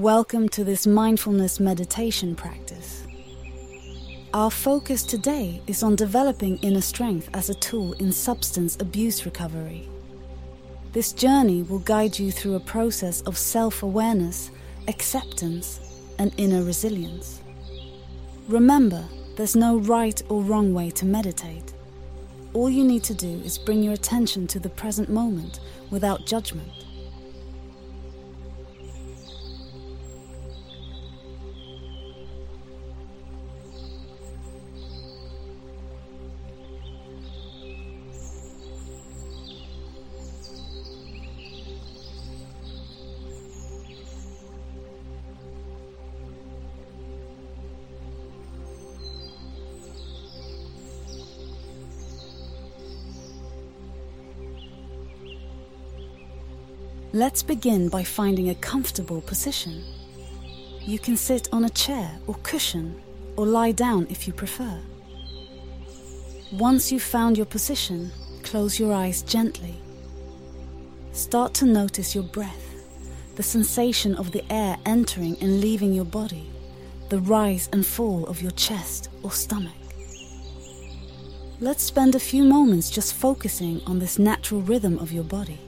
Welcome to this mindfulness meditation practice. Our focus today is on developing inner strength as a tool in substance abuse recovery. This journey will guide you through a process of self awareness, acceptance, and inner resilience. Remember, there's no right or wrong way to meditate. All you need to do is bring your attention to the present moment without judgment. Let's begin by finding a comfortable position. You can sit on a chair or cushion or lie down if you prefer. Once you've found your position, close your eyes gently. Start to notice your breath, the sensation of the air entering and leaving your body, the rise and fall of your chest or stomach. Let's spend a few moments just focusing on this natural rhythm of your body.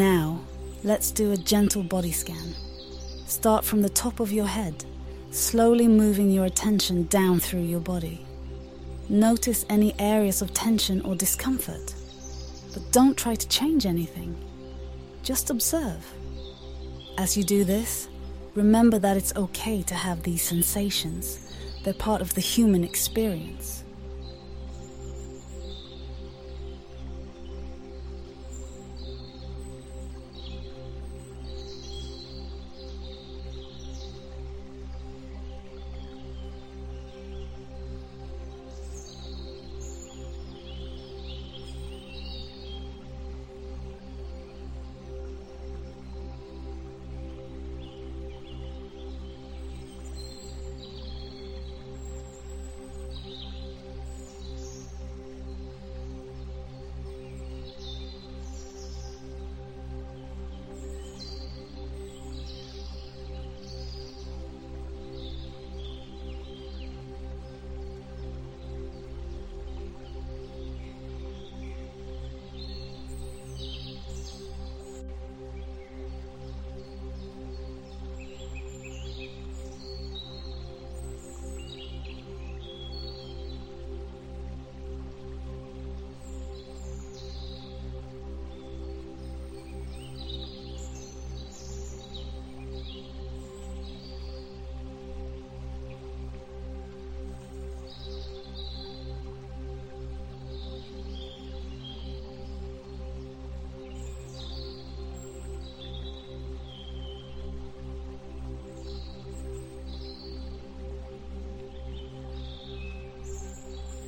Now, let's do a gentle body scan. Start from the top of your head, slowly moving your attention down through your body. Notice any areas of tension or discomfort, but don't try to change anything. Just observe. As you do this, remember that it's okay to have these sensations. They're part of the human experience.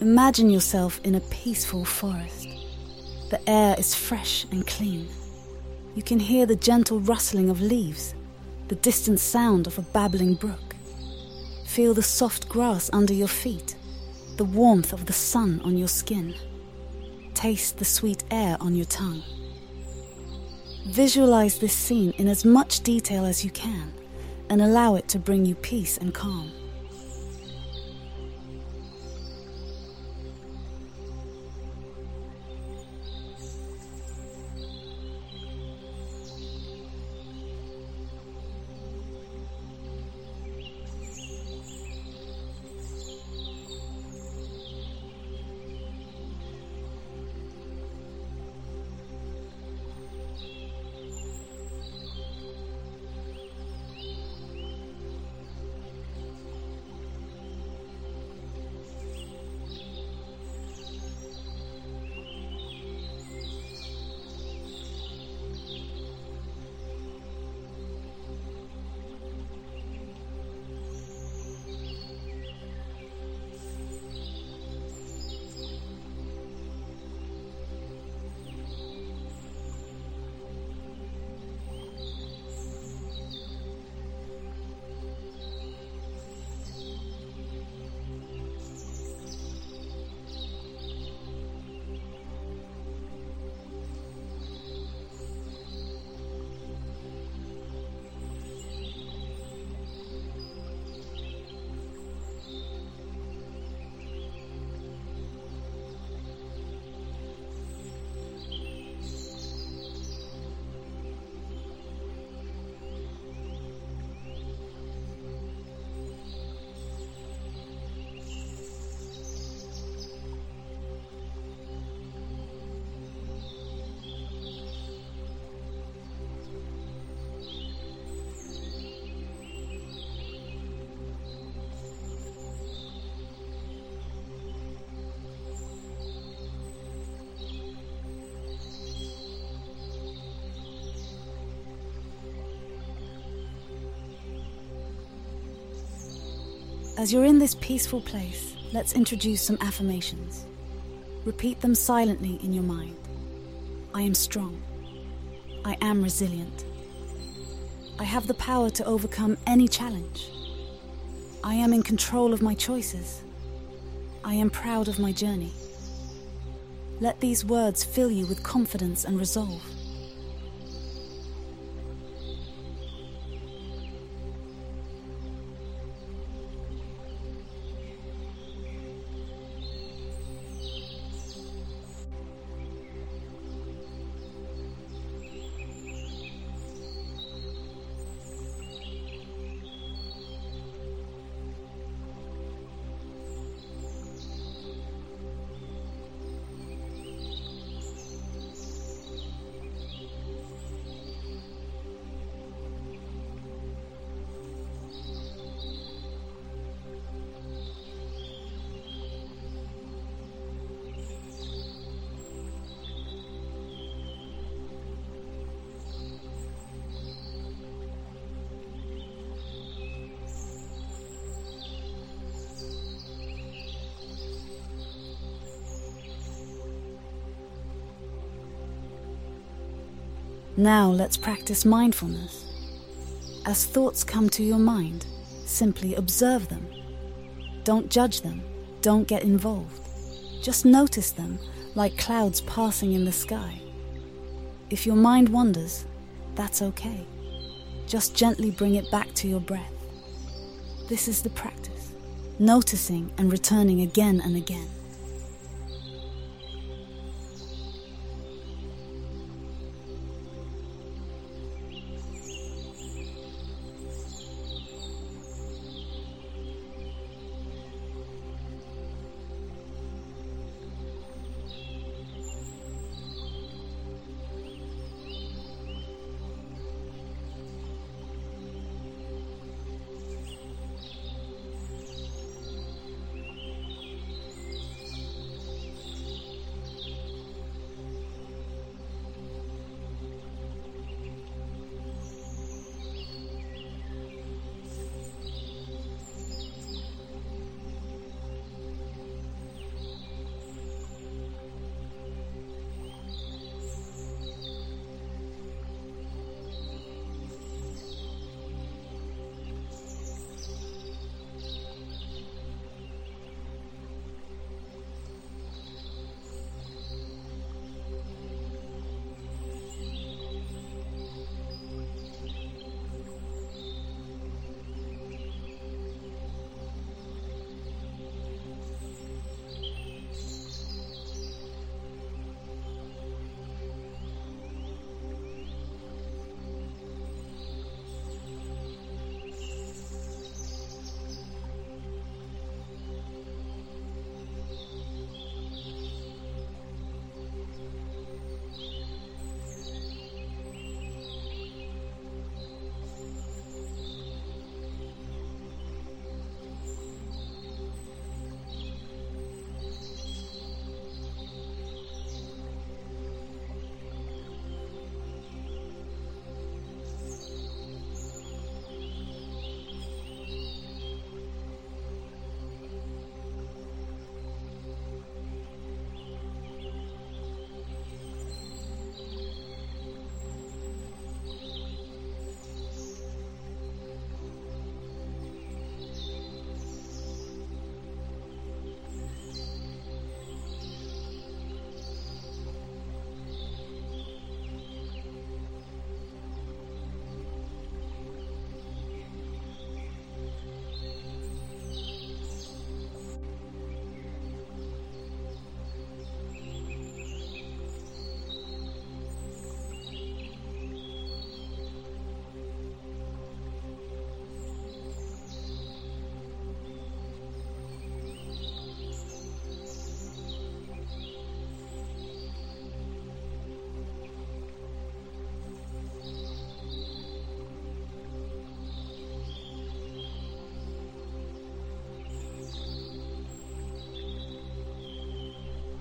Imagine yourself in a peaceful forest. The air is fresh and clean. You can hear the gentle rustling of leaves, the distant sound of a babbling brook. Feel the soft grass under your feet, the warmth of the sun on your skin. Taste the sweet air on your tongue. Visualize this scene in as much detail as you can and allow it to bring you peace and calm. As you're in this peaceful place, let's introduce some affirmations. Repeat them silently in your mind. I am strong. I am resilient. I have the power to overcome any challenge. I am in control of my choices. I am proud of my journey. Let these words fill you with confidence and resolve. Now let's practice mindfulness. As thoughts come to your mind, simply observe them. Don't judge them, don't get involved. Just notice them like clouds passing in the sky. If your mind wanders, that's okay. Just gently bring it back to your breath. This is the practice, noticing and returning again and again.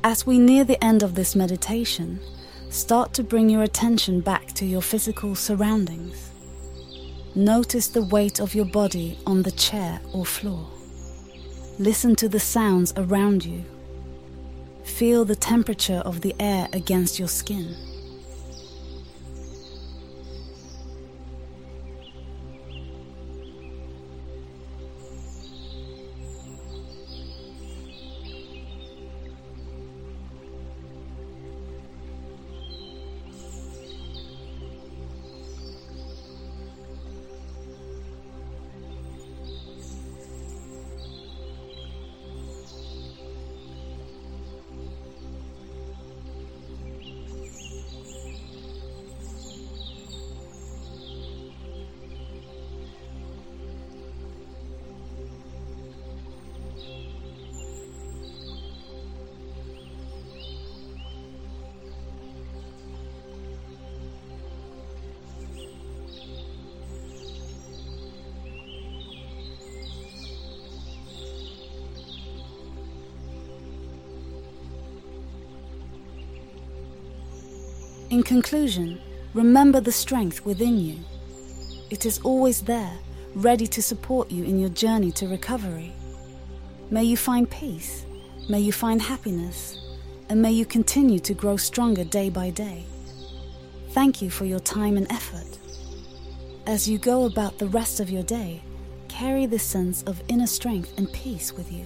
As we near the end of this meditation, start to bring your attention back to your physical surroundings. Notice the weight of your body on the chair or floor. Listen to the sounds around you. Feel the temperature of the air against your skin. In conclusion, remember the strength within you. It is always there, ready to support you in your journey to recovery. May you find peace, may you find happiness, and may you continue to grow stronger day by day. Thank you for your time and effort. As you go about the rest of your day, carry this sense of inner strength and peace with you.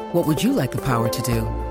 What would you like the power to do?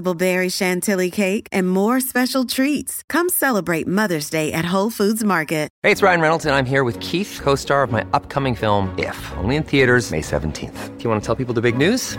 irresistible berry chantilly cake, and more special treats. Come celebrate Mother's Day at Whole Foods Market. Hey, it's Ryan Reynolds, and I'm here with Keith, co star of my upcoming film, If, only in theaters, May 17th. Do you want to tell people the big news?